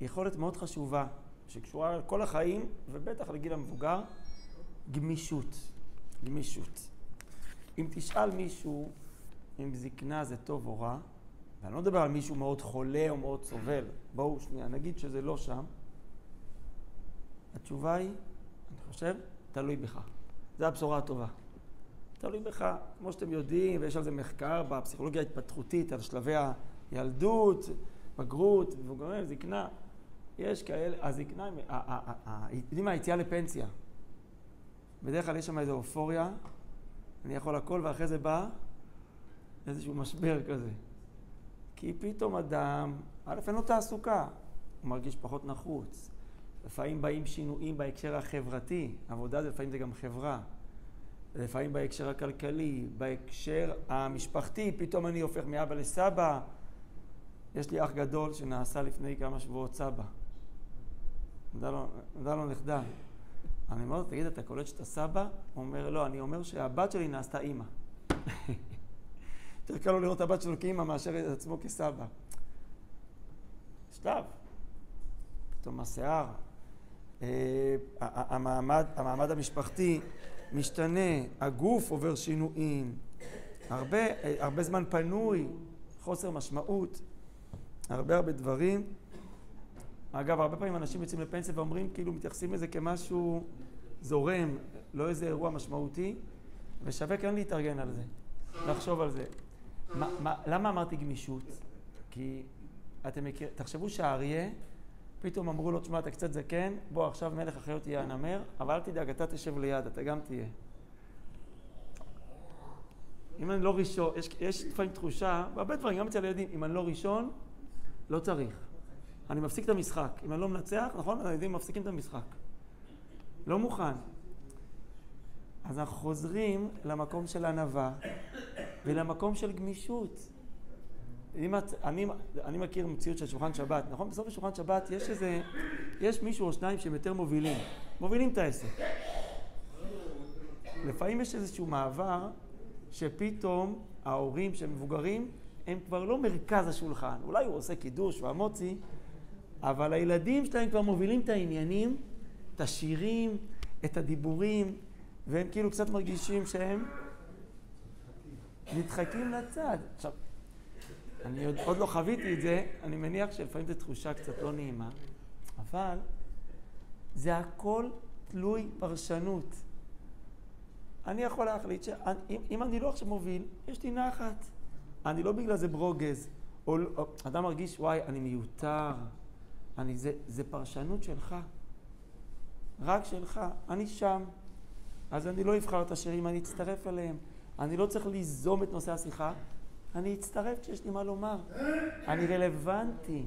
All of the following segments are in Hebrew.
יכולת מאוד חשובה, שקשורה לכל החיים, ובטח לגיל המבוגר, גמישות. גמישות. אם תשאל מישהו אם זקנה זה טוב או רע, ואני לא מדבר על מישהו מאוד חולה או מאוד סובל, בואו שנייה, נגיד שזה לא שם, התשובה היא, אני חושב, תלוי בך. זו הבשורה הטובה. תלוי בך, כמו שאתם יודעים, ויש על זה מחקר בפסיכולוגיה ההתפתחותית, על שלבי הילדות, בגרות, מבוגרים, זקנה. יש כאלה, הזקנה, יודעים מה, היציאה לפנסיה. בדרך כלל יש שם איזו אופוריה, אני יכול הכל, ואחרי זה בא איזשהו משבר כזה. כי פתאום אדם, א', אין לו תעסוקה, הוא מרגיש פחות נחוץ. לפעמים באים שינויים בהקשר החברתי, עבודה זה לפעמים זה גם חברה. לפעמים בהקשר הכלכלי, בהקשר המשפחתי, פתאום אני הופך מאבא לסבא. יש לי אח גדול שנעשה לפני כמה שבועות סבא. נדע לו נכדה. אני אומר לו, תגיד, אתה קולט שאתה סבא? הוא אומר, לא, אני אומר שהבת שלי נעשתה אימא. יותר קל לו לראות את הבת שלו כאימא מאשר את עצמו כסבא. שלב. פתאום השיער. אה, המעמד, המשפחתי משתנה, הגוף עובר שינויים, אה, הרבה זמן פנוי, חוסר משמעות, הרבה הרבה דברים. אגב, הרבה פעמים אנשים יוצאים לפנסיה ואומרים, כאילו מתייחסים לזה כמשהו זורם, לא איזה אירוע משמעותי, ושווה כן להתארגן על זה, לחשוב על זה. מה, מה, למה אמרתי גמישות? כי אתם מכירים, תחשבו שהאריה, פתאום אמרו לו, תשמע, אתה קצת זקן, בוא עכשיו מלך החיות יהיה הנמר, אבל אל תדאג, אתה תשב ליד, אתה גם תהיה. אם אני לא ראשון, יש, לפעמים תחושה, בהרבה דברים, גם אצל הילדים, אם אני לא ראשון, לא צריך. אני מפסיק את המשחק. אם אני לא מנצח, נכון? הילדים מפסיקים את המשחק. לא מוכן. אז אנחנו חוזרים למקום של ענווה ולמקום של גמישות. אני, אני, אני מכיר מציאות של שולחן שבת, נכון? בסוף השולחן שבת יש איזה, יש מישהו או שניים שהם יותר מובילים, מובילים את העסק. לפעמים יש איזשהו מעבר שפתאום ההורים שהם מבוגרים הם כבר לא מרכז השולחן. אולי הוא עושה קידוש והמוצי, אבל הילדים שלהם כבר מובילים את העניינים, את השירים, את הדיבורים, והם כאילו קצת מרגישים שהם נדחקים לצד. עכשיו, אני עוד, עוד לא חוויתי את זה, אני מניח שלפעמים זו תחושה קצת לא נעימה, אבל זה הכל תלוי פרשנות. אני יכול להחליט שאם אני לא עכשיו מוביל, יש לי נחת. אני לא בגלל זה ברוגז. או, או אדם מרגיש, וואי, אני מיותר. אני, זה, זה פרשנות שלך. רק שלך. אני שם. אז אני לא אבחר את השירים, אני אצטרף אליהם. אני לא צריך ליזום את נושא השיחה, אני אצטרף כשיש לי מה לומר. אני רלוונטי.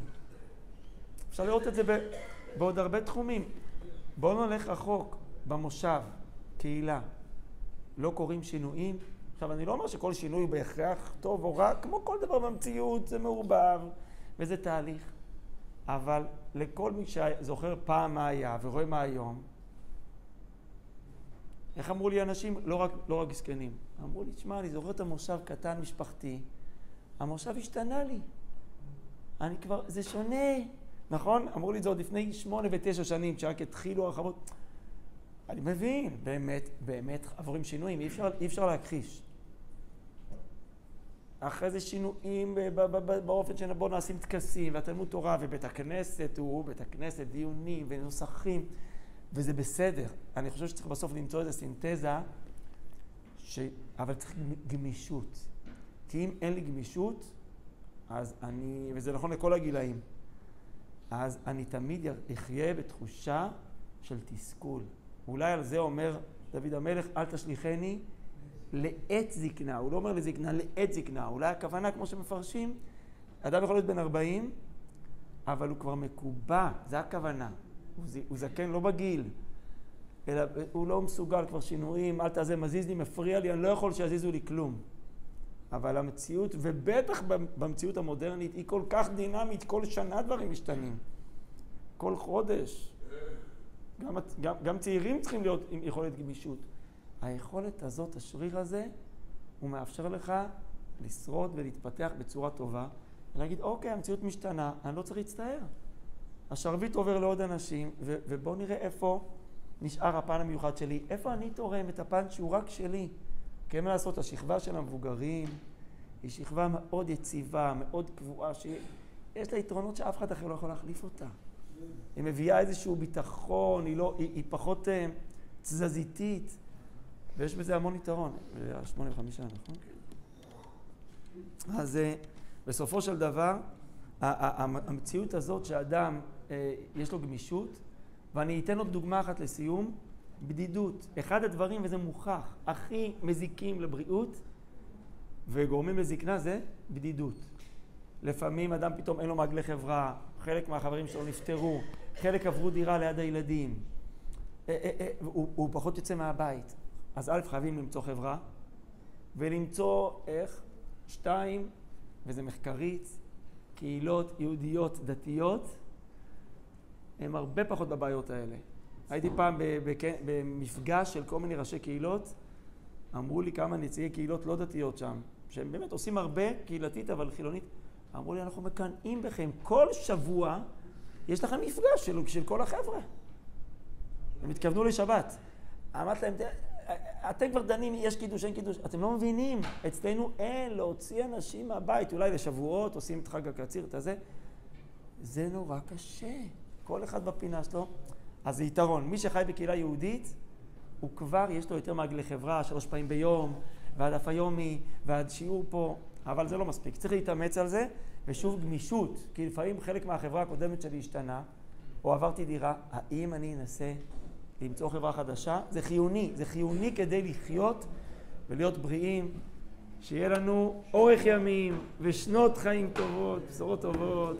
אפשר לראות את זה בעוד הרבה תחומים. בואו נלך רחוק, במושב, קהילה. לא קורים שינויים. עכשיו, אני לא אומר שכל שינוי בהכרח טוב או רע, כמו כל דבר במציאות, זה מעורבב וזה תהליך. אבל לכל מי שזוכר פעם מה היה ורואה מה היום, איך אמרו לי אנשים? לא רק, לא רק זקנים. אמרו לי, תשמע, אני זוכר את המושב קטן משפחתי, המושב השתנה לי. אני כבר, זה שונה, נכון? אמרו לי את זה עוד לפני שמונה ותשע שנים, כשרק התחילו הרחבות. אני מבין, באמת, באמת עבורים שינויים, אי אפשר, אי אפשר להכחיש. אחרי זה שינויים באופן שבו נעשים טקסים, והתלמוד תורה, ובית הכנסת הוא בית הכנסת, דיונים ונוסחים. וזה בסדר. אני חושב שצריך בסוף למצוא איזו סינתזה, ש... אבל צריך גמישות. כי אם אין לי גמישות, אז אני, וזה נכון לכל הגילאים, אז אני תמיד אחיה בתחושה של תסכול. אולי על זה אומר דוד המלך, אל תשליכני לעת זקנה. הוא לא אומר לזקנה, לעת זקנה. אולי הכוונה, כמו שמפרשים, אדם יכול להיות בן 40, אבל הוא כבר מקובע, זה הכוונה. הוא זקן לא בגיל, אלא הוא לא מסוגל כבר שינויים, אל תעזה, מזיז לי, מפריע לי, אני לא יכול שיזיזו לי כלום. אבל המציאות, ובטח במציאות המודרנית, היא כל כך דינמית, כל שנה דברים משתנים. כל חודש. גם, גם, גם צעירים צריכים להיות עם יכולת גמישות. היכולת הזאת, השריר הזה, הוא מאפשר לך לשרוד ולהתפתח בצורה טובה, ולהגיד, אוקיי, המציאות משתנה, אני לא צריך להצטער. השרביט עובר לעוד אנשים, ו- ובואו נראה איפה נשאר הפן המיוחד שלי, איפה אני תורם את הפן שהוא רק שלי. כי אין מה לעשות, השכבה של המבוגרים היא שכבה מאוד יציבה, מאוד קבועה, שיש לה יתרונות שאף אחד אחר לא יכול להחליף אותה. היא מביאה איזשהו ביטחון, היא, לא, היא, היא פחות uh, תזזיתית, ויש בזה המון יתרון. שמונה וחמישה, נכון? אז uh, בסופו של דבר, המציאות הזאת שאדם, uh, יש לו גמישות, ואני אתן עוד דוגמה אחת לסיום, בדידות. אחד הדברים, וזה מוכח, הכי מזיקים לבריאות וגורמים לזקנה זה בדידות. לפעמים אדם פתאום אין לו מעגלי חברה, חלק מהחברים שלו נפטרו, חלק עברו דירה ליד הילדים, אה, אה, אה, הוא, הוא פחות יוצא מהבית. אז א', חייבים למצוא חברה, ולמצוא איך? שתיים, וזה מחקרית, קהילות יהודיות דתיות, הן הרבה פחות בבעיות האלה. הייתי פעם במפגש של כל מיני ראשי קהילות, אמרו לי כמה נציגי קהילות לא דתיות שם, שהם באמת עושים הרבה, קהילתית אבל חילונית, אמרו לי, אנחנו מקנאים בכם, כל שבוע יש לכם מפגש של, של כל החבר'ה. הם התכוונו לשבת. אמרתי להם, אתם כבר דנים, יש קידוש, אין קידוש, אתם לא מבינים, אצלנו אין להוציא אנשים מהבית, אולי לשבועות, עושים את חג הקציר, את הזה. זה נורא קשה. כל אחד בפינה שלו. אז זה יתרון. מי שחי בקהילה יהודית, הוא כבר, יש לו יותר מעגלי חברה, שלוש פעמים ביום, ועד אף היומי, ועד שיעור פה, אבל זה לא מספיק. צריך להתאמץ על זה, ושוב גמישות, כי לפעמים חלק מהחברה הקודמת שלי השתנה, או עברתי דירה, האם אני אנסה למצוא חברה חדשה? זה חיוני, זה חיוני כדי לחיות ולהיות בריאים, שיהיה לנו אורך ימים ושנות חיים טובות, בשורות טובות.